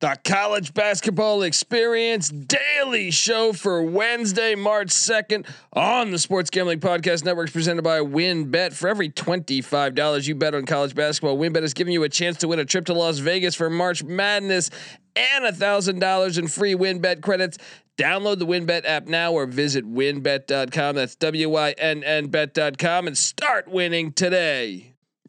The college basketball experience daily show for Wednesday, March 2nd on the Sports Gambling Podcast Network presented by WynnBET. For every $25 you bet on college basketball, WynnBET is giving you a chance to win a trip to Las Vegas for March Madness and $1,000 in free WynnBET credits. Download the WynnBET app now or visit wynnbet.com. That's W Y N N bet.com and start winning today.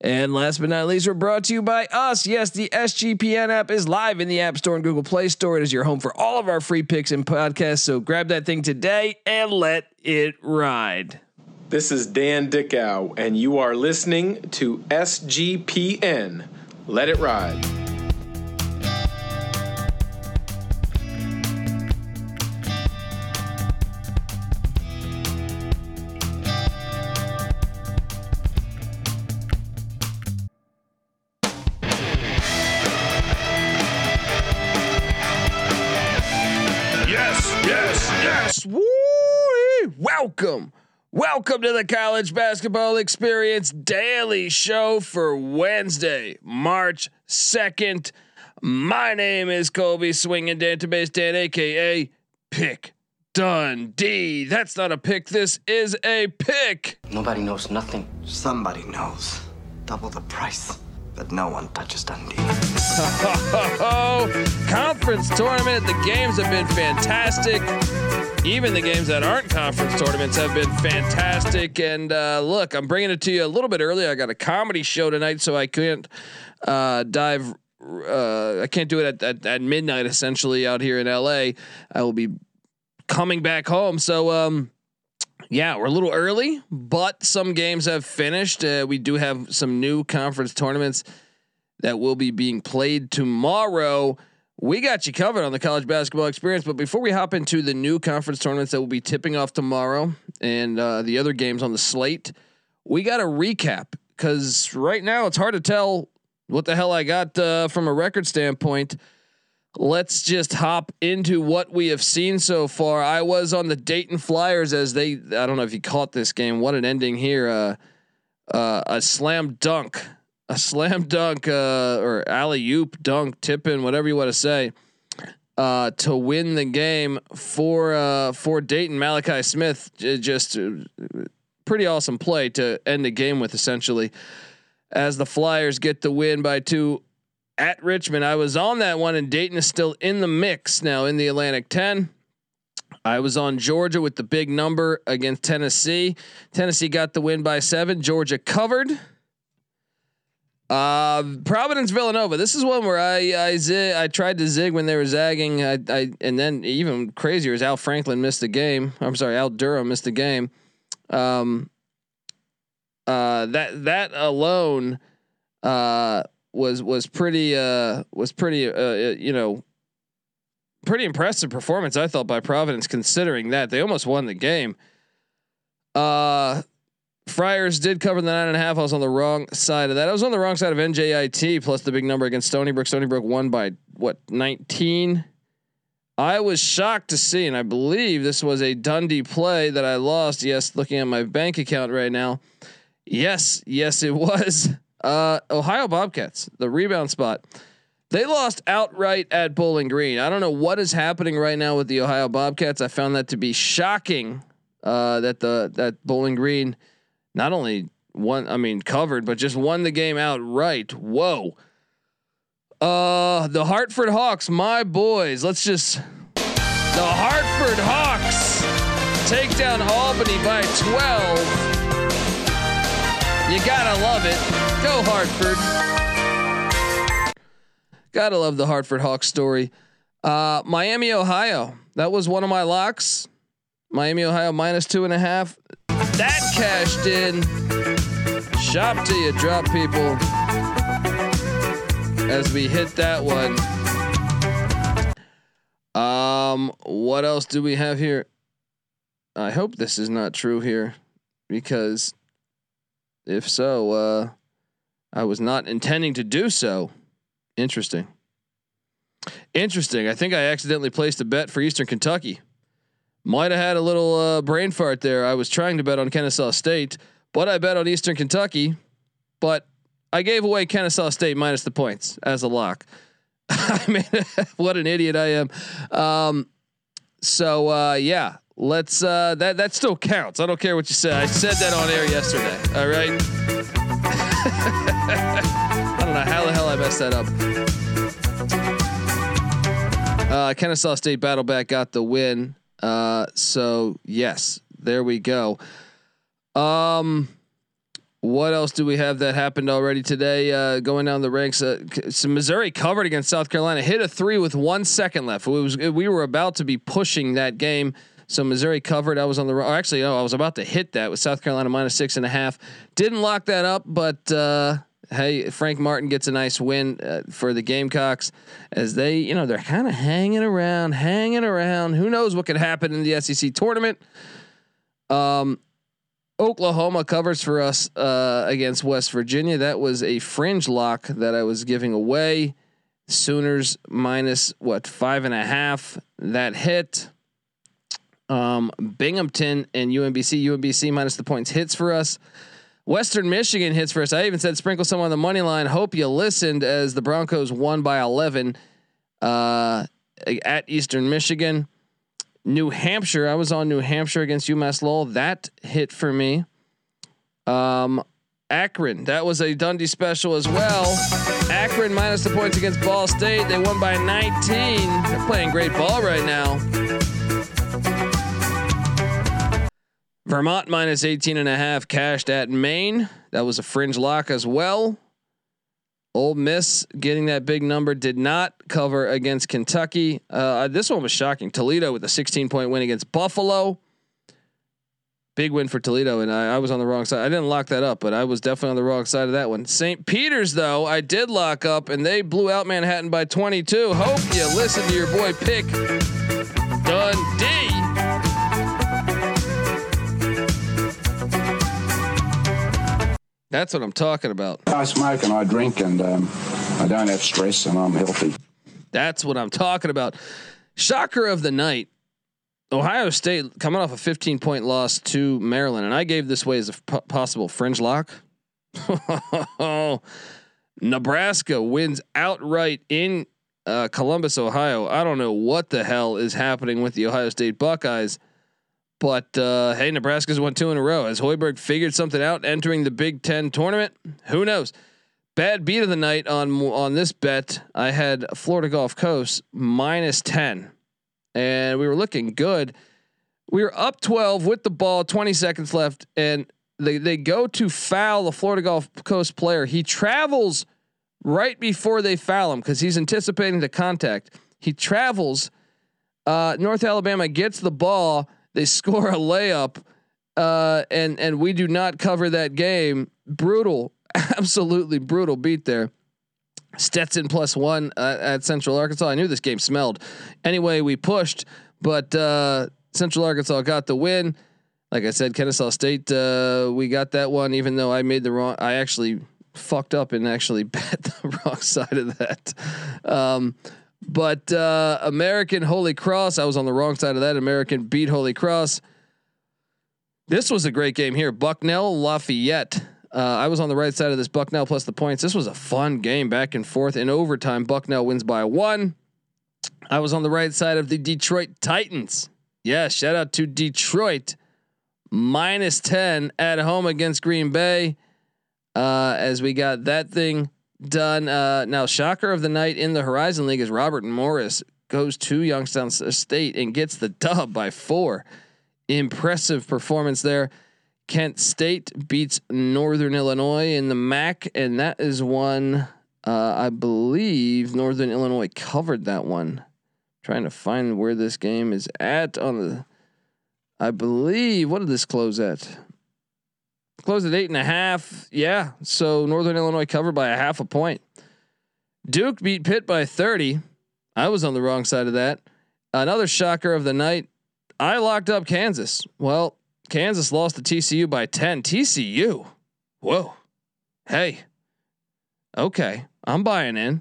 And last but not least, we're brought to you by us. Yes, the SGPN app is live in the App Store and Google Play Store. It is your home for all of our free picks and podcasts. So grab that thing today and let it ride. This is Dan Dickow, and you are listening to SGPN. Let it ride. Welcome. Welcome to the College Basketball Experience Daily Show for Wednesday, March 2nd. My name is Colby Swinging Database Dan, aka Pick Dundee. That's not a pick, this is a pick. Nobody knows nothing. Somebody knows. Double the price, but no one touches Dundee. Conference tournament. The games have been fantastic. Even the games that aren't conference tournaments have been fantastic. And uh, look, I'm bringing it to you a little bit early. I got a comedy show tonight, so I couldn't uh, dive. Uh, I can't do it at, at, at midnight. Essentially, out here in LA, I will be coming back home. So, um, yeah, we're a little early, but some games have finished. Uh, we do have some new conference tournaments that will be being played tomorrow. We got you covered on the college basketball experience. But before we hop into the new conference tournaments that will be tipping off tomorrow and uh, the other games on the slate, we got a recap because right now it's hard to tell what the hell I got uh, from a record standpoint. Let's just hop into what we have seen so far. I was on the Dayton Flyers as they, I don't know if you caught this game. What an ending here. Uh, uh, a slam dunk a slam dunk uh, or alley oop dunk, tip in, whatever you want to say, uh, to win the game for uh, for Dayton. Malachi Smith just uh, pretty awesome play to end the game with essentially, as the Flyers get the win by two at Richmond. I was on that one, and Dayton is still in the mix now in the Atlantic Ten. I was on Georgia with the big number against Tennessee. Tennessee got the win by seven. Georgia covered. Uh, Providence Villanova. This is one where I I zig, I tried to zig when they were zagging. I, I and then even crazier is Al Franklin missed the game. I'm sorry, Al Durham missed the game. Um, uh, that that alone, uh, was was pretty uh was pretty uh you know pretty impressive performance I thought by Providence considering that they almost won the game. Uh Friars did cover the nine and a half. I was on the wrong side of that. I was on the wrong side of NJIT plus the big number against Stony Brook. Stony Brook won by what 19. I was shocked to see, and I believe this was a Dundee play that I lost. Yes, looking at my bank account right now. Yes, yes, it was. Uh, Ohio Bobcats, the rebound spot. They lost outright at Bowling Green. I don't know what is happening right now with the Ohio Bobcats. I found that to be shocking. Uh, that the that Bowling Green not only won, I mean, covered, but just won the game outright. Whoa. Uh, the Hartford Hawks, my boys. Let's just the Hartford Hawks take down Albany by 12. You gotta love it. Go Hartford. Gotta love the Hartford Hawks story. Uh, Miami, Ohio. That was one of my locks. Miami, Ohio minus two and a half. That cashed in. Shop till you drop people. As we hit that one. Um, what else do we have here? I hope this is not true here, because if so, uh, I was not intending to do so. Interesting. Interesting. I think I accidentally placed a bet for Eastern Kentucky. Might have had a little uh, brain fart there. I was trying to bet on Kennesaw State, but I bet on Eastern Kentucky. But I gave away Kennesaw State minus the points as a lock. I mean, what an idiot I am. Um, so uh, yeah, let's. Uh, that that still counts. I don't care what you say. I said that on air yesterday. All right. I don't know how the hell I messed that up. Uh, Kennesaw State Battleback got the win. Uh, so yes, there we go. Um, what else do we have that happened already today? Uh, going down the ranks, uh, so Missouri covered against South Carolina, hit a three with one second left. It was we were about to be pushing that game. So Missouri covered. I was on the actually no, I was about to hit that with South Carolina minus six and a half. Didn't lock that up, but uh, hey, Frank Martin gets a nice win uh, for the Gamecocks as they, you know, they're kind of hanging around, hanging around. Who knows what could happen in the SEC tournament? Um, Oklahoma covers for us uh, against West Virginia. That was a fringe lock that I was giving away. Sooners minus what five and a half. That hit. Um, Binghamton and UMBC. UMBC minus the points hits for us. Western Michigan hits for us. I even said sprinkle some on the money line. Hope you listened as the Broncos won by 11 uh, at Eastern Michigan. New Hampshire. I was on New Hampshire against UMass Lowell. That hit for me. Um, Akron. That was a Dundee special as well. Akron minus the points against Ball State. They won by 19. They're playing great ball right now. Vermont minus 18 and a half cashed at Maine. That was a fringe lock as well. Ole Miss getting that big number did not cover against Kentucky. Uh, this one was shocking. Toledo with a 16 point win against Buffalo. Big win for Toledo, and I, I, was on the wrong side. I didn't lock that up, but I was definitely on the wrong side of that one. St. Peter's, though, I did lock up, and they blew out Manhattan by 22. Hope you listen to your boy Pick That's what I'm talking about. I smoke and I drink and um, I don't have stress and I'm healthy. That's what I'm talking about. Shocker of the night. Ohio State coming off a 15 point loss to Maryland, and I gave this way as a p- possible fringe lock. Nebraska wins outright in uh, Columbus, Ohio. I don't know what the hell is happening with the Ohio State Buckeyes. But uh, hey, Nebraska's won two in a row. Has Hoiberg figured something out entering the Big Ten tournament? Who knows? Bad beat of the night on on this bet. I had Florida Gulf Coast minus ten, and we were looking good. We were up twelve with the ball, twenty seconds left, and they they go to foul the Florida Gulf Coast player. He travels right before they foul him because he's anticipating the contact. He travels. Uh, North Alabama gets the ball they score a layup, uh, and and we do not cover that game. Brutal, absolutely brutal beat there. Stetson plus one uh, at Central Arkansas. I knew this game smelled. Anyway, we pushed, but uh, Central Arkansas got the win. Like I said, Kennesaw State, uh, we got that one. Even though I made the wrong, I actually fucked up and actually bet the wrong side of that. Um, but uh, American Holy Cross, I was on the wrong side of that. American beat Holy Cross. This was a great game here. Bucknell Lafayette. Uh, I was on the right side of this Bucknell plus the points. This was a fun game back and forth in overtime. Bucknell wins by one. I was on the right side of the Detroit Titans. Yeah, shout out to Detroit. Minus 10 at home against Green Bay. Uh, as we got that thing done. Uh, now, shocker of the night in the Horizon League is Robert Morris goes to Youngstown State and gets the dub by four. Impressive performance there. Kent State beats Northern Illinois in the MAC, and that is one uh, I believe Northern Illinois covered that one. trying to find where this game is at on the. I believe what did this close at? Closed at eight and a half. Yeah. So Northern Illinois covered by a half a point. Duke beat Pitt by 30. I was on the wrong side of that. another shocker of the night. I locked up Kansas. Well, Kansas lost to TCU by 10. TCU. Whoa. Hey. Okay. I'm buying in.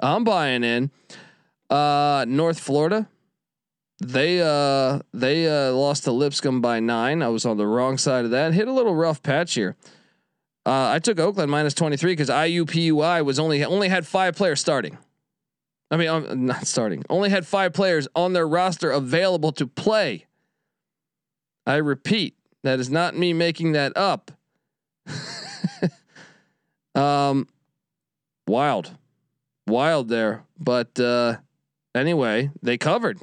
I'm buying in. Uh North Florida. They uh they uh lost to Lipscomb by 9. I was on the wrong side of that. Hit a little rough patch here. Uh, I took Oakland minus 23 because IUPUI was only only had 5 players starting. I mean, um, not starting. Only had 5 players on their roster available to play. I repeat, that is not me making that up. um, wild, wild there. But uh, anyway, they covered.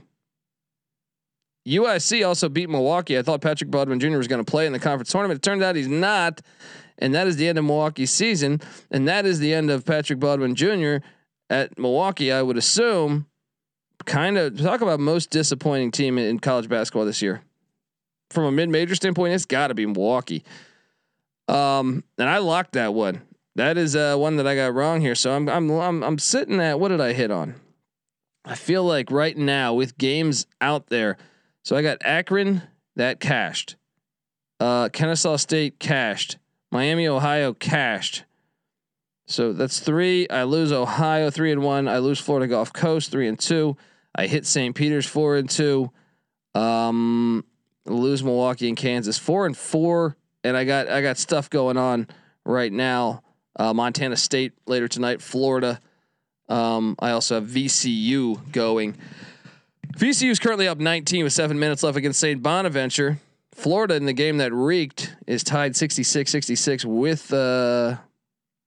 USC also beat Milwaukee. I thought Patrick Baldwin Jr. was going to play in the conference tournament. It turned out he's not, and that is the end of Milwaukee's season, and that is the end of Patrick Baldwin Jr. at Milwaukee. I would assume. Kind of talk about most disappointing team in college basketball this year from a mid-major standpoint, it's got to be Milwaukee. Um, and I locked that one. That is uh, one that I got wrong here. So I'm I'm I'm I'm sitting at what did I hit on? I feel like right now with games out there, so I got Akron that cashed, uh, Kennesaw State cashed, Miami Ohio cashed. So that's three. I lose Ohio three and one. I lose Florida Gulf Coast three and two. I hit St. Peter's four and two. Um, lose Milwaukee and Kansas four and four, and I got I got stuff going on right now. Uh, Montana State later tonight, Florida. Um, I also have VCU going. VCU is currently up 19 with seven minutes left against St. Bonaventure. Florida in the game that reeked is tied 66-66 with uh,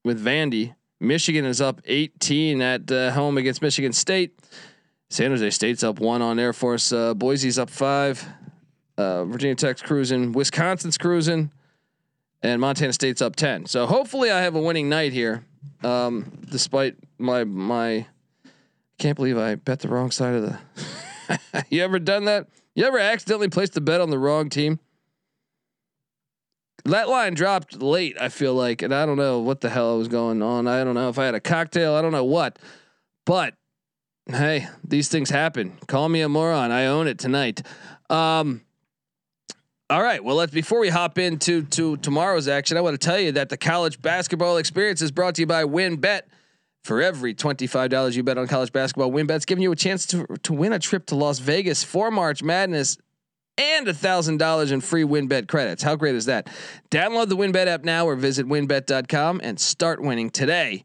with Vandy. Michigan is up 18 at uh, home against Michigan State. San Jose State's up one on Air Force. Uh, Boise's up five. Uh, Virginia Tech's cruising, Wisconsin's cruising, and Montana State's up ten. So hopefully I have a winning night here. Um, despite my my, I can't believe I bet the wrong side of the. you ever done that? You ever accidentally placed a bet on the wrong team? That line dropped late. I feel like, and I don't know what the hell was going on. I don't know if I had a cocktail. I don't know what, but hey, these things happen. Call me a moron. I own it tonight. Um, all right. Well, let's before we hop into to tomorrow's action, I want to tell you that the college basketball experience is brought to you by WynnBET. For every twenty-five dollars you bet on college basketball, WynnBET's giving you a chance to to win a trip to Las Vegas for March Madness and a thousand dollars in free WynnBET credits. How great is that? Download the WynnBET app now or visit wynnbet.com and start winning today.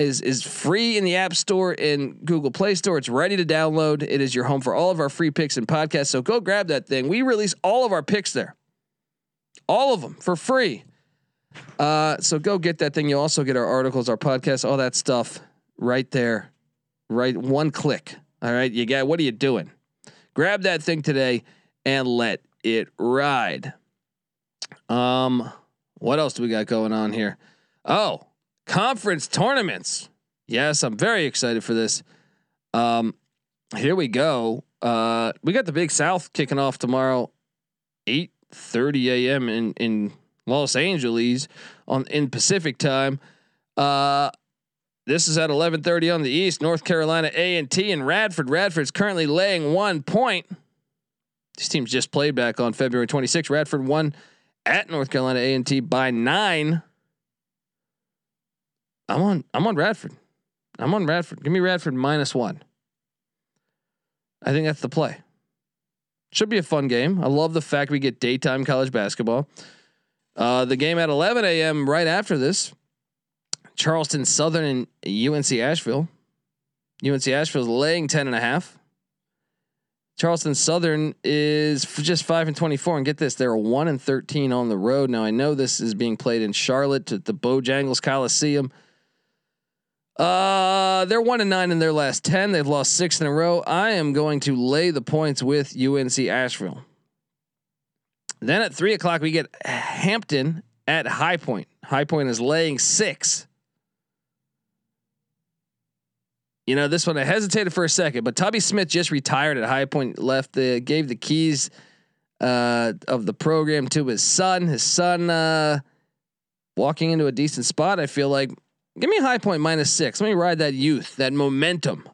is is free in the App Store and Google Play Store. It's ready to download. It is your home for all of our free picks and podcasts. So go grab that thing. We release all of our picks there, all of them for free. Uh, so go get that thing. You'll also get our articles, our podcasts, all that stuff right there, right one click. All right, you got. What are you doing? Grab that thing today and let it ride. Um, what else do we got going on here? Oh conference tournaments. Yes, I'm very excited for this. Um, here we go. Uh, we got the Big South kicking off tomorrow, eight thirty a.m. in in Los Angeles on in Pacific time. Uh, this is at eleven thirty on the East. North Carolina A and T and Radford. Radford's currently laying one point. These teams just played back on February 26. Radford won at North Carolina A and T by nine. I'm on. I'm on Radford. I'm on Radford. Give me Radford minus one. I think that's the play. Should be a fun game. I love the fact we get daytime college basketball. Uh, the game at 11 a.m. right after this. Charleston Southern and UNC Asheville. UNC Asheville is laying 10 and a half. Charleston Southern is just five and twenty-four, and get this, they're one and thirteen on the road. Now I know this is being played in Charlotte at the Bojangles Coliseum. Uh, they're one and nine in their last ten. They've lost six in a row. I am going to lay the points with UNC Asheville. Then at three o'clock we get Hampton at High Point. High Point is laying six. You know this one. I hesitated for a second, but Tubby Smith just retired at High Point. Left the gave the keys uh, of the program to his son. His son uh, walking into a decent spot. I feel like Give me a high point minus six. Let me ride that youth, that momentum.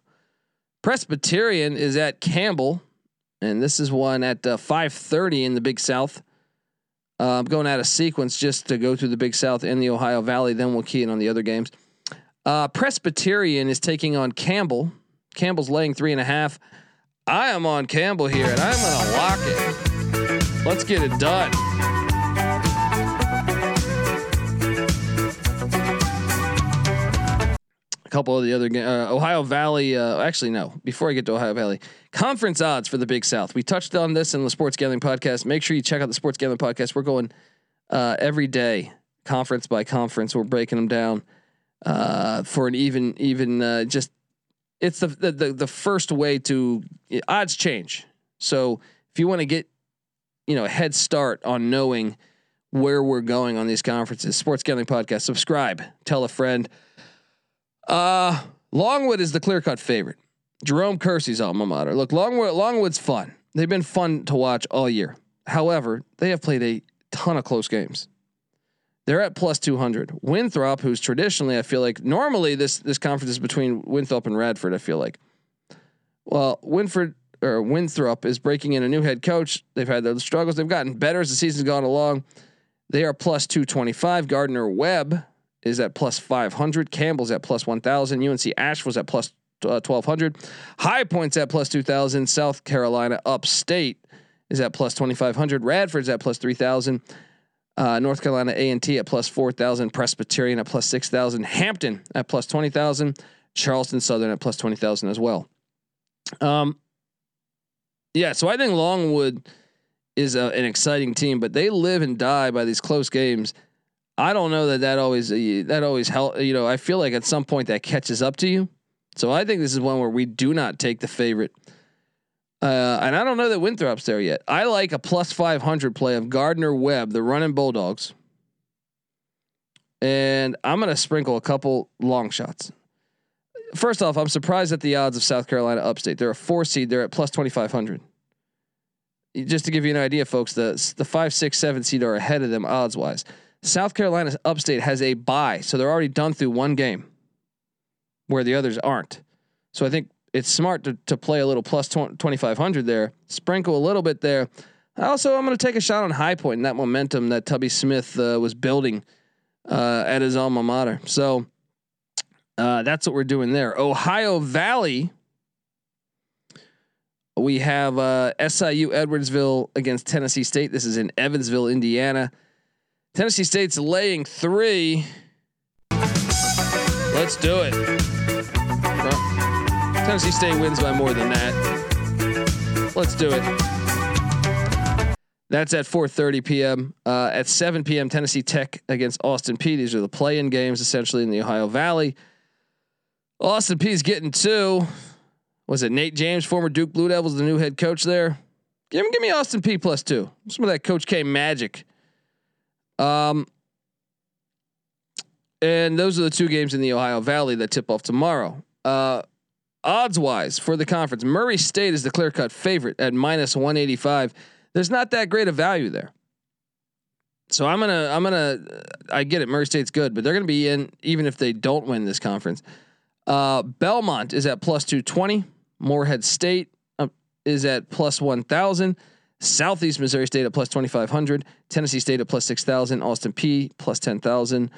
Presbyterian is at Campbell, and this is one at uh, 5:30 in the Big South. Uh, I'm going out of sequence just to go through the Big South and the Ohio Valley. Then we'll key in on the other games. Uh, Presbyterian is taking on Campbell. Campbell's laying three and a half. I am on Campbell here, and I'm to lock it. Let's get it done. Couple of the other uh, Ohio Valley. Uh, actually, no. Before I get to Ohio Valley, conference odds for the Big South. We touched on this in the Sports Gambling Podcast. Make sure you check out the Sports Gambling Podcast. We're going uh, every day, conference by conference. We're breaking them down uh, for an even, even uh, just. It's the, the the first way to odds change. So if you want to get, you know, a head start on knowing where we're going on these conferences, Sports Gambling Podcast. Subscribe. Tell a friend. Uh, Longwood is the clear cut favorite. Jerome Kersey's alma mater. Look, Longwood, Longwood's fun. They've been fun to watch all year. However, they have played a ton of close games. They're at plus 200. Winthrop, who's traditionally, I feel like, normally this this conference is between Winthrop and Radford. I feel like. Well, Winford or Winthrop is breaking in a new head coach. They've had their struggles. They've gotten better as the season's gone along. They are plus 225. Gardner Webb is at plus 500. Campbell's at plus 1,000. UNC Asheville's at plus, uh, 1,200. High Point's at plus 2,000. South Carolina Upstate is at plus 2,500. Radford's at plus 3,000. Uh, North Carolina A&T at plus 4,000. Presbyterian at plus 6,000. Hampton at plus 20,000. Charleston Southern at plus 20,000 as well. Um, yeah, so I think Longwood is a, an exciting team, but they live and die by these close games. I don't know that that always uh, that always help. You know, I feel like at some point that catches up to you. So I think this is one where we do not take the favorite. Uh, and I don't know that Winthrop's there yet. I like a plus 500 play of Gardner Webb, the running Bulldogs. And I'm going to sprinkle a couple long shots. First off, I'm surprised at the odds of South Carolina upstate. They're a four seed, they're at plus 2,500. Just to give you an idea, folks, the, the five, six, seven seed are ahead of them odds wise. South Carolina upstate has a bye, so they're already done through one game where the others aren't. So I think it's smart to, to play a little plus 2500 there, sprinkle a little bit there. Also, I'm going to take a shot on High Point and that momentum that Tubby Smith uh, was building uh, at his alma mater. So uh, that's what we're doing there. Ohio Valley. We have uh, SIU Edwardsville against Tennessee State. This is in Evansville, Indiana. Tennessee State's laying three. Let's do it. Tennessee State wins by more than that. Let's do it. That's at 4:30 p.m. Uh, at 7 p.m. Tennessee Tech against Austin Peay. These are the play-in games, essentially in the Ohio Valley. Austin Peay's getting two. Was it Nate James, former Duke Blue Devils, the new head coach there? Give me, give me Austin Peay plus two. Some of that Coach K magic. Um, and those are the two games in the Ohio Valley that tip off tomorrow. Uh, odds wise for the conference, Murray State is the clear cut favorite at minus 185. There's not that great of value there. So I'm gonna I'm gonna I get it. Murray State's good, but they're gonna be in even if they don't win this conference. Uh, Belmont is at plus 220. Morehead State uh, is at plus 1,000. Southeast Missouri State at plus 2,500, Tennessee State at plus 6,000, Austin Peay plus 10,000,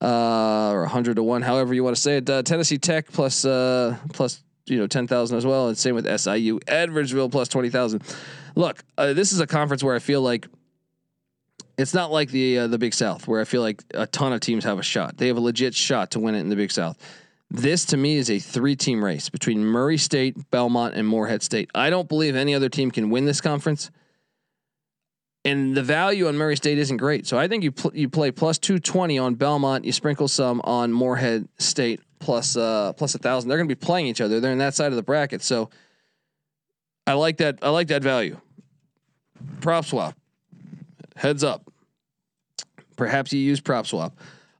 uh, or 100 to 1, however you want to say it. Uh, Tennessee Tech plus, uh, plus, you know, 10,000 as well. And same with SIU. Edwardsville plus 20,000. Look, uh, this is a conference where I feel like it's not like the uh, the Big South where I feel like a ton of teams have a shot. They have a legit shot to win it in the Big South. This to me is a three team race between Murray State, Belmont, and Morehead State. I don't believe any other team can win this conference and the value on Murray State isn't great. So I think you pl- you play plus 220 on Belmont, you sprinkle some on Morehead State plus uh plus a thousand. They're going to be playing each other. They're in that side of the bracket, so I like that. I like that value. Prop swap. Heads up. Perhaps you use prop swap.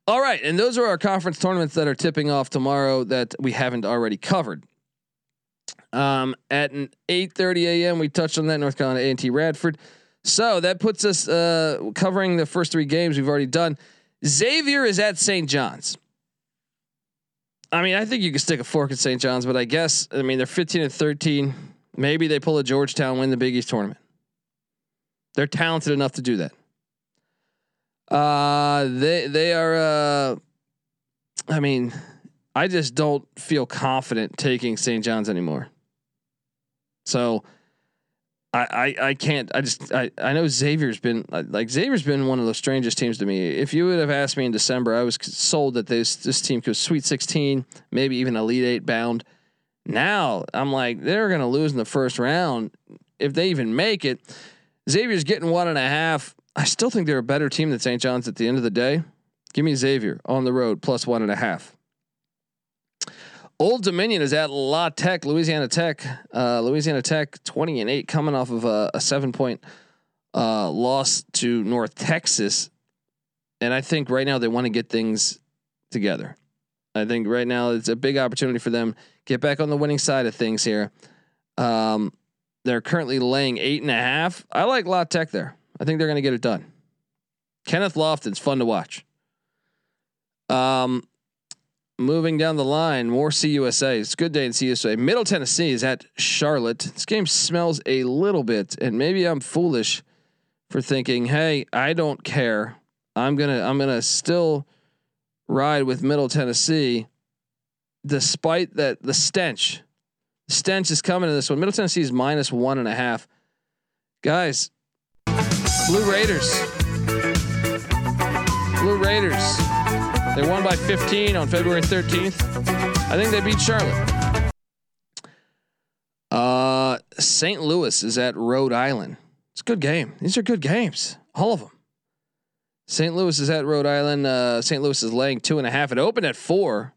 All right, and those are our conference tournaments that are tipping off tomorrow that we haven't already covered. Um, at an 8:30 a.m., we touched on that North Carolina A&T Radford. So that puts us uh, covering the first three games we've already done. Xavier is at St. John's. I mean, I think you could stick a fork at St. John's, but I guess I mean they're 15 and 13. Maybe they pull a Georgetown, win the Big East tournament. They're talented enough to do that. Uh, they they are. Uh, I mean, I just don't feel confident taking St. John's anymore. So I, I, can't. I just I, I know Xavier's been like Xavier's been one of the strangest teams to me. If you would have asked me in December, I was sold that this this team could Sweet 16, maybe even Elite Eight bound. Now I'm like they're gonna lose in the first round if they even make it. Xavier's getting one and a half. I still think they're a better team than St. John's at the end of the day. Give me Xavier on the road plus one and a half. Old Dominion is at La Tech, Louisiana Tech. Uh, Louisiana Tech, twenty and eight, coming off of a, a seven point uh, loss to North Texas, and I think right now they want to get things together. I think right now it's a big opportunity for them get back on the winning side of things here. Um, they're currently laying eight and a half. I like La Tech there. I think they're going to get it done. Kenneth Lofton's fun to watch. Um, moving down the line, more CUSA. It's a good day in CUSA. Middle Tennessee is at Charlotte. This game smells a little bit, and maybe I'm foolish for thinking, "Hey, I don't care. I'm gonna I'm gonna still ride with Middle Tennessee, despite that the stench. Stench is coming to this one. Middle Tennessee is minus one and a half. Guys, Blue Raiders. Blue Raiders. They won by 15 on February 13th. I think they beat Charlotte. Uh, St. Louis is at Rhode Island. It's a good game. These are good games, all of them. St. Louis is at Rhode Island. Uh, St. Louis is laying two and a half. It opened at four.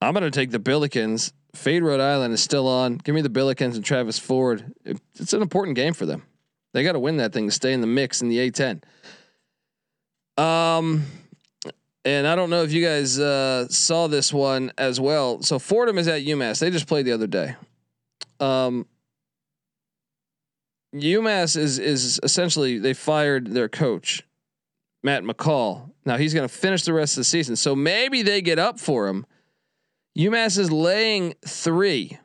I'm going to take the Billikens. Fade Rhode Island is still on. Give me the Billikens and Travis Ford. It's an important game for them. They got to win that thing to stay in the mix in the A10. Um, and I don't know if you guys uh, saw this one as well. So Fordham is at UMass. They just played the other day. Um, UMass is is essentially they fired their coach, Matt McCall. Now he's going to finish the rest of the season, so maybe they get up for him. UMass is laying three.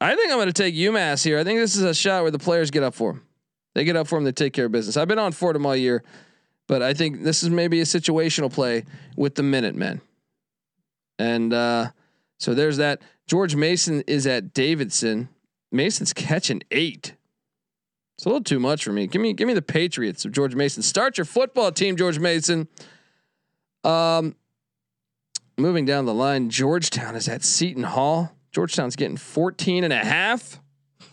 I think I'm going to take UMass here. I think this is a shot where the players get up for him. They get up for him. They take care of business. I've been on Fordham all year, but I think this is maybe a situational play with the Minutemen. And uh, so there's that. George Mason is at Davidson. Mason's catching eight. It's a little too much for me. Give me give me the Patriots of George Mason. Start your football team, George Mason. Um, moving down the line, Georgetown is at Seton Hall. Georgetown's getting 14 and a half.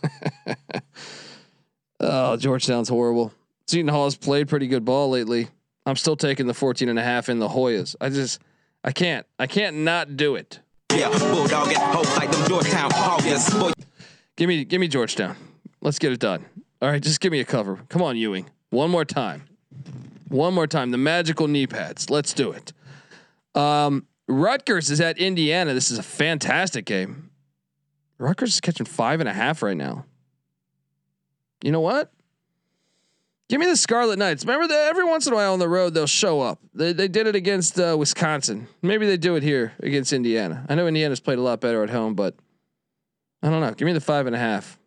oh, Georgetown's horrible. Seton Hall has played pretty good ball lately. I'm still taking the 14 and a half in the Hoyas. I just I can't. I can't not do it. Yeah, bulldog like them Georgetown Hoyas. Give me give me Georgetown. Let's get it done. All right, just give me a cover. Come on, Ewing. One more time. One more time. The magical knee pads. Let's do it. Um, Rutgers is at Indiana. This is a fantastic game. Rutgers is catching five and a half right now. You know what? Give me the Scarlet Knights. Remember that every once in a while on the road they'll show up. They they did it against uh, Wisconsin. Maybe they do it here against Indiana. I know Indiana's played a lot better at home, but I don't know. Give me the five and a half.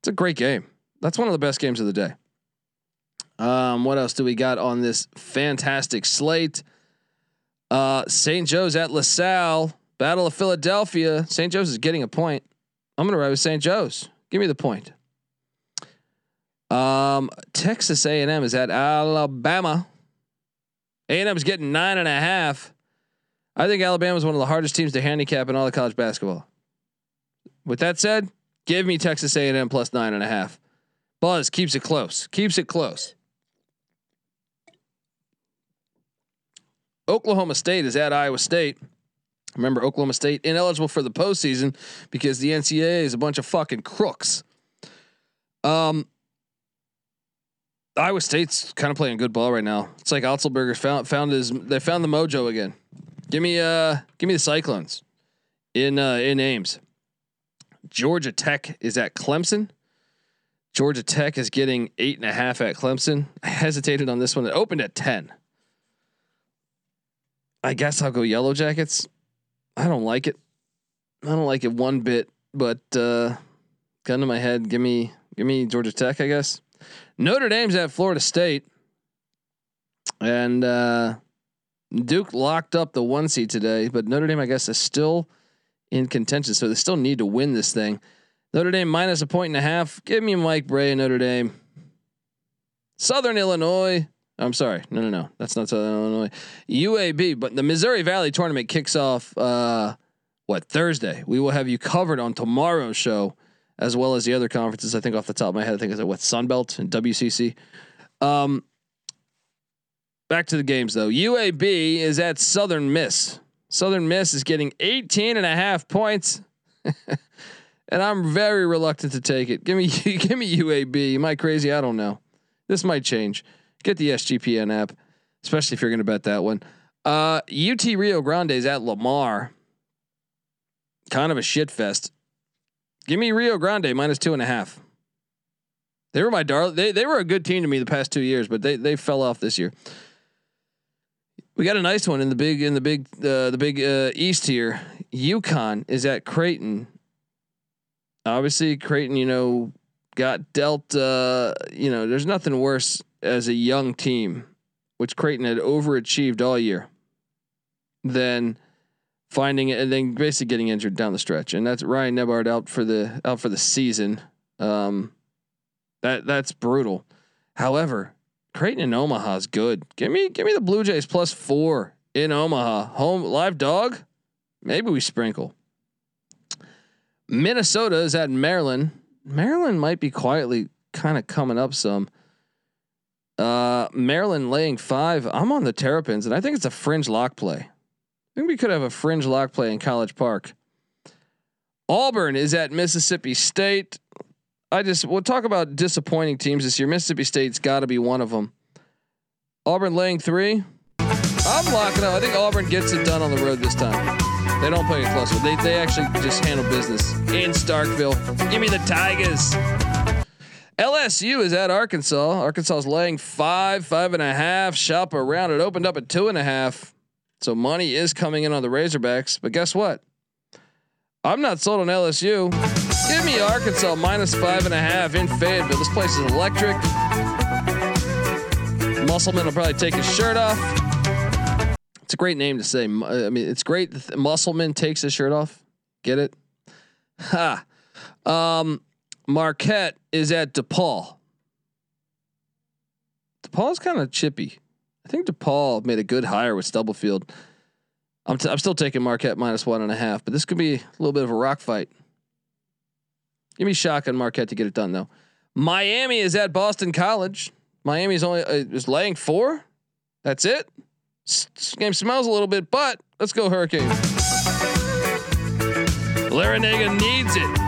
It's a great game. That's one of the best games of the day. Um, what else do we got on this fantastic slate? Uh, St. Joe's at LaSalle, Battle of Philadelphia. St. Joe's is getting a point. I'm gonna ride with St. Joe's. Give me the point. Um, Texas A&M is at Alabama. A&M is getting nine and a half. I think Alabama is one of the hardest teams to handicap in all of college basketball. With that said, give me Texas A&M plus nine and a half. Buzz keeps it close. Keeps it close. Oklahoma State is at Iowa State. Remember, Oklahoma State ineligible for the postseason because the NCAA is a bunch of fucking crooks. Um, Iowa State's kind of playing good ball right now. It's like Otzelberger found found his they found the mojo again. Give me uh give me the Cyclones in uh in Ames. Georgia Tech is at Clemson. Georgia Tech is getting eight and a half at Clemson. I hesitated on this one. It opened at ten. I guess I'll go Yellow Jackets. I don't like it. I don't like it one bit. But uh, gun to my head, give me give me Georgia Tech. I guess Notre Dame's at Florida State, and uh, Duke locked up the one seed today. But Notre Dame, I guess, is still in contention, so they still need to win this thing. Notre Dame minus a point and a half. Give me Mike Brey and Notre Dame. Southern Illinois. I'm sorry. No, no, no. That's not Southern Illinois. UAB. But the Missouri Valley tournament kicks off uh, what Thursday. We will have you covered on tomorrow's show, as well as the other conferences. I think off the top of my head, I think it's what Sunbelt and WCC. Um, back to the games though. UAB is at Southern Miss. Southern Miss is getting 18 and a half points. and I'm very reluctant to take it. Give me give me UAB. Am I crazy? I don't know. This might change. Get the SGPN app, especially if you're going to bet that one. Uh, UT Rio Grande is at Lamar. Kind of a shit fest. Give me Rio Grande minus two and a half. They were my darling. They they were a good team to me the past two years, but they they fell off this year. We got a nice one in the big in the big uh, the big uh, East here. UConn is at Creighton obviously Creighton, you know, got dealt. Uh, you know, there's nothing worse as a young team, which Creighton had overachieved all year, than finding it and then basically getting injured down the stretch. And that's Ryan Nembhard out for the out for the season. Um, that that's brutal. However, Creighton in Omaha is good. Give me give me the Blue Jays plus four in Omaha. Home live dog. Maybe we sprinkle. Minnesota is at Maryland. Maryland might be quietly kind of coming up some. Uh, Maryland laying five. I'm on the Terrapins, and I think it's a fringe lock play. I think we could have a fringe lock play in College Park. Auburn is at Mississippi State. I just we'll talk about disappointing teams this year. Mississippi State's got to be one of them. Auburn laying three. I'm locking up. I think Auburn gets it done on the road this time. They don't play it close. They they actually just handle business in Starkville. Give me the Tigers. LSU is at Arkansas. Arkansas is laying five, five and a half. Shop around. It opened up at two and a half. So money is coming in on the Razorbacks. But guess what? I'm not sold on LSU. Give me Arkansas minus five and a half in Fayetteville. This place is electric. Musselman will probably take his shirt off. It's a great name to say. I mean, it's great. Musselman takes his shirt off. Get it? Ha. Um, Marquette is at DePaul. DePaul's kind of chippy. I think DePaul made a good hire with Stubblefield. I'm, t- I'm still taking Marquette minus one and a half, but this could be a little bit of a rock fight. Give me Shaka on Marquette to get it done though. Miami is at Boston College. Miami is only uh, is laying four. That's it. This game smells a little bit, but let's go Hurricane. Larranaga needs it.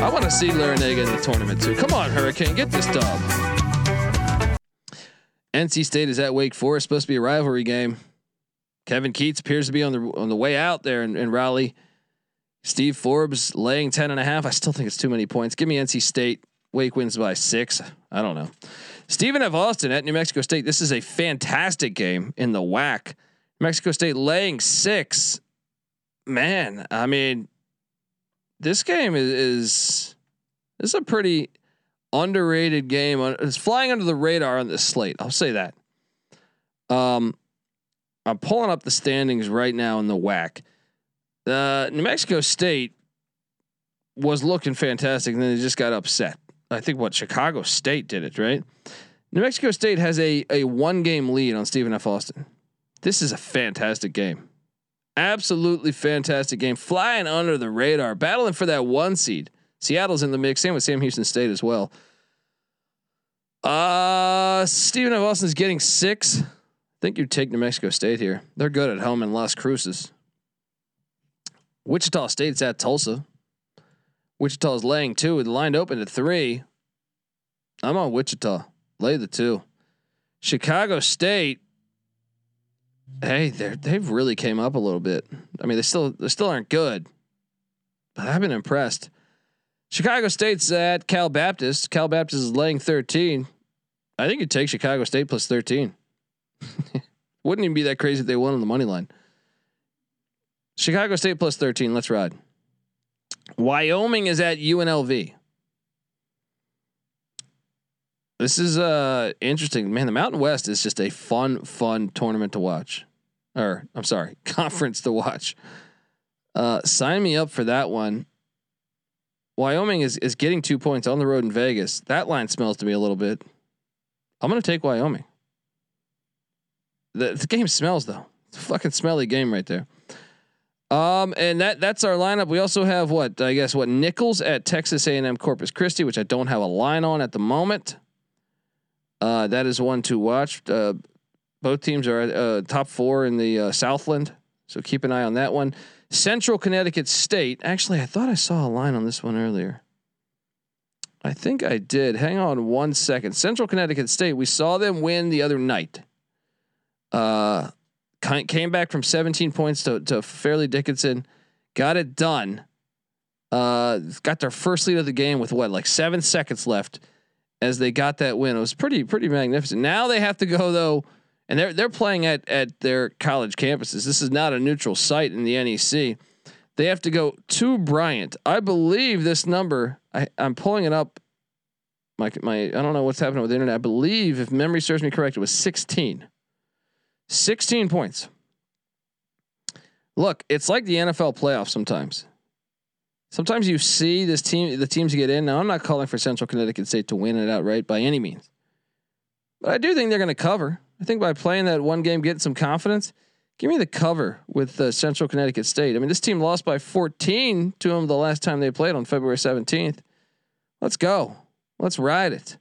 I want to see Larranaga in the tournament too. Come on, Hurricane, get this dub. NC State is at Wake Forest, supposed to be a rivalry game. Kevin Keatts appears to be on the on the way out there in, in Raleigh. Steve Forbes laying 10 and a half. I still think it's too many points. Give me NC State. Wake wins by six. I don't know. Stephen F. Austin at New Mexico State. This is a fantastic game in the WAC. New Mexico State laying six. Man, I mean, this game is, is this is a pretty underrated game. It's flying under the radar on this slate. I'll say that. Um, I'm pulling up the standings right now in the WAC. Uh, New Mexico State was looking fantastic, and then they just got upset. I think what Chicago State did it right. New Mexico State has a a one game lead on Stephen F. Austin. This is a fantastic game, absolutely fantastic game, flying under the radar, battling for that one seed. Seattle's in the mix, same with Sam Houston State as well. Uh Stephen F. Austin is getting six. I think you take New Mexico State here. They're good at home in Las Cruces. Wichita State's at Tulsa. Wichita's laying two. It lined open at three. I'm on Wichita. Lay the two. Chicago State. Hey, they they've really came up a little bit. I mean, they still they still aren't good, but I've been impressed. Chicago State's at Cal Baptist. Cal Baptist is laying 13. I think you take Chicago State plus 13. Wouldn't even be that crazy if they won on the money line. Chicago State plus 13. Let's ride. Wyoming is at UNLV. This is uh interesting. Man, the Mountain West is just a fun, fun tournament to watch. Or I'm sorry, conference to watch. Uh sign me up for that one. Wyoming is is getting two points on the road in Vegas. That line smells to me a little bit. I'm gonna take Wyoming. The, the game smells though. It's a fucking smelly game right there. Um, and that that's our lineup. We also have what I guess what Nicholls at Texas A&M Corpus Christi, which I don't have a line on at the moment. Uh, that is one to watch. Uh, both teams are uh, top four in the uh, Southland, so keep an eye on that one. Central Connecticut State. Actually, I thought I saw a line on this one earlier. I think I did. Hang on one second. Central Connecticut State. We saw them win the other night. Uh, came back from 17 points to, to Fairleigh Dickinson, got it done. Uh, got their first lead of the game with what, like seven seconds left, as they got that win. It was pretty pretty magnificent. Now they have to go though, and they're they're playing at at their college campuses. This is not a neutral site in the NEC. They have to go to Bryant. I believe this number. I, I'm pulling it up. My my I don't know what's happening with the internet. I believe if memory serves me correct, it was 16. 16 points. Look, it's like the NFL playoffs sometimes. Sometimes you see this team, the teams get in. Now, I'm not calling for Central Connecticut State to win it outright by any means, but I do think they're going to cover. I think by playing that one game, getting some confidence, give me the cover with uh, Central Connecticut State. I mean, this team lost by 14 to them the last time they played on February 17th. Let's go. Let's ride it.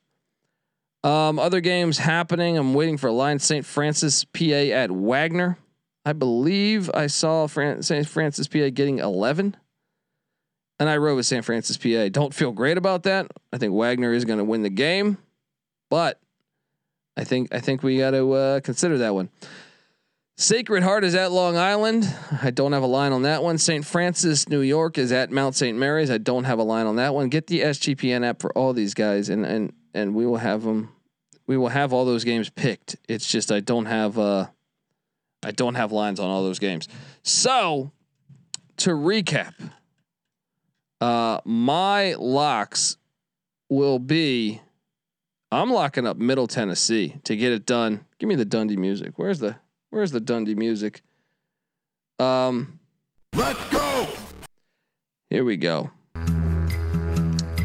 Um, other games happening. I'm waiting for a line St. Francis, PA at Wagner. I believe I saw Fran- St. Francis, PA getting 11. And I wrote with St. Francis, PA. Don't feel great about that. I think Wagner is going to win the game, but I think I think we got to uh, consider that one. Sacred Heart is at Long Island. I don't have a line on that one. St. Francis, New York is at Mount St. Mary's. I don't have a line on that one. Get the SGPN app for all these guys, and and and we will have them we will have all those games picked. It's just I don't have uh I don't have lines on all those games. So to recap, uh my locks will be I'm locking up Middle Tennessee to get it done. Give me the Dundee music. Where's the where's the Dundee music? Um Let's go. Here we go.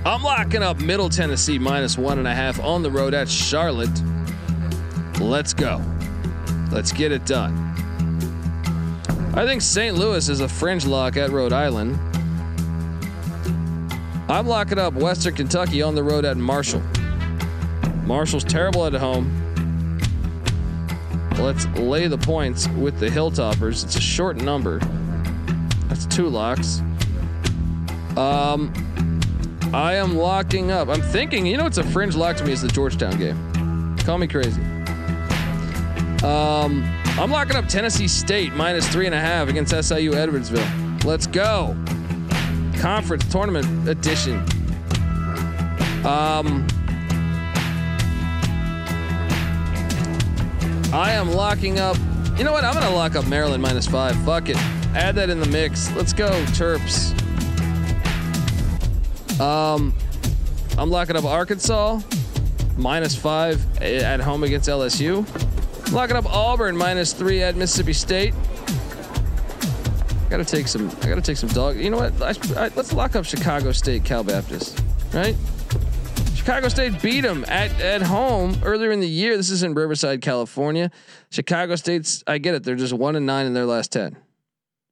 I'm locking up Middle Tennessee minus one and a half on the road at Charlotte. Let's go. Let's get it done. I think St. Louis is a fringe lock at Rhode Island. I'm locking up Western Kentucky on the road at Marshall. Marshall's terrible at home. Let's lay the points with the Hilltoppers. It's a short number. That's two locks. Um, I am locking up. I'm thinking, you know, it's a fringe lock to me is the Georgetown game. Call me crazy. Um, I'm locking up Tennessee State minus three and a half against SIU Edwardsville. Let's go. Conference tournament edition. Um, I am locking up. You know what? I'm gonna lock up Maryland minus five. Fuck it. Add that in the mix. Let's go, Terps. Um, I'm locking up Arkansas minus five at home against LSU. I'm locking up Auburn minus three at Mississippi State. I gotta take some. I gotta take some dog. You know what? I, I, let's lock up Chicago State Cal Baptist. Right? Chicago State beat them at at home earlier in the year. This is in Riverside, California. Chicago State's. I get it. They're just one and nine in their last ten,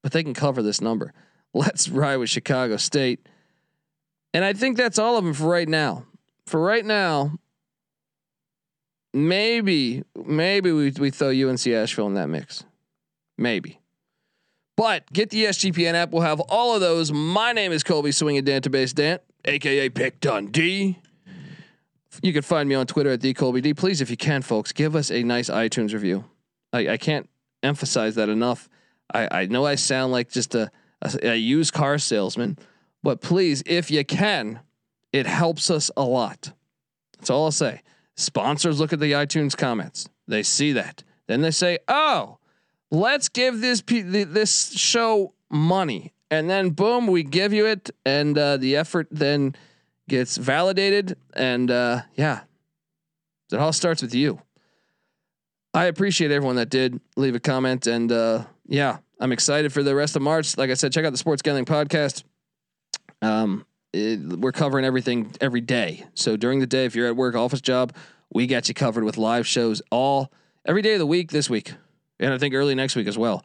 but they can cover this number. Let's ride with Chicago State. And I think that's all of them for right now. For right now, maybe maybe we we throw UNC Asheville in that mix, maybe. But get the SGPN app. We'll have all of those. My name is Colby Swinging Database Dant, aka Pick Dundee. You can find me on Twitter at the Colby D. Please, if you can, folks, give us a nice iTunes review. I, I can't emphasize that enough. I, I know I sound like just a, a, a used car salesman, but please, if you can, it helps us a lot. That's all I'll say. Sponsors look at the iTunes comments. They see that. Then they say, "Oh, let's give this this show money." And then boom, we give you it and uh, the effort then gets validated and uh, yeah. It all starts with you. I appreciate everyone that did leave a comment and uh, yeah, I'm excited for the rest of March. Like I said, check out the Sports Gambling podcast. Um, it, we're covering everything every day. So during the day, if you're at work, office job, we got you covered with live shows all every day of the week this week, and I think early next week as well.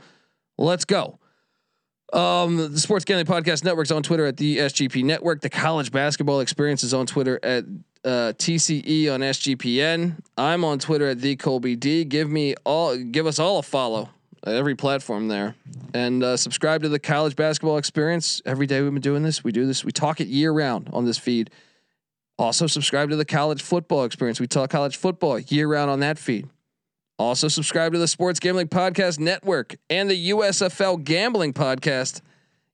Let's go. Um, the Sports Gambling Podcast Network's on Twitter at the SGP Network. The College Basketball Experience is on Twitter at uh, TCE on SGPN. I'm on Twitter at the Colby D. Give me all, give us all a follow at every platform there, and uh, subscribe to the College Basketball Experience. Every day we've been doing this. We do this. We talk it year round on this feed. Also subscribe to the College Football Experience. We talk college football year round on that feed. Also subscribe to the Sports Gambling Podcast Network and the USFL Gambling Podcast.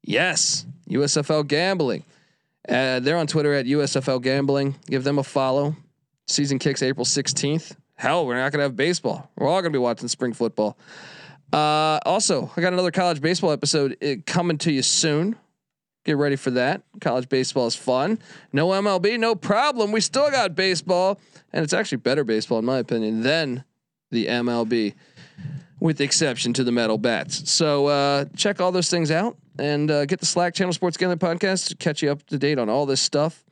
Yes, USFL Gambling. Uh, they're on Twitter at USFL Gambling. Give them a follow. Season kicks April 16th. Hell, we're not going to have baseball. We're all going to be watching spring football. Uh, also, I got another college baseball episode uh, coming to you soon. Get ready for that. College baseball is fun. No MLB, no problem. We still got baseball, and it's actually better baseball, in my opinion, than the MLB, with the exception to the metal bats. So uh, check all those things out and uh, get the Slack Channel Sports Gambling Podcast to catch you up to date on all this stuff.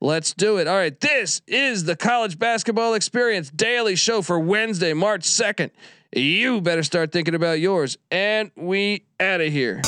Let's do it. All right, this is the College Basketball Experience Daily Show for Wednesday, March 2nd. You better start thinking about yours. And we out of here.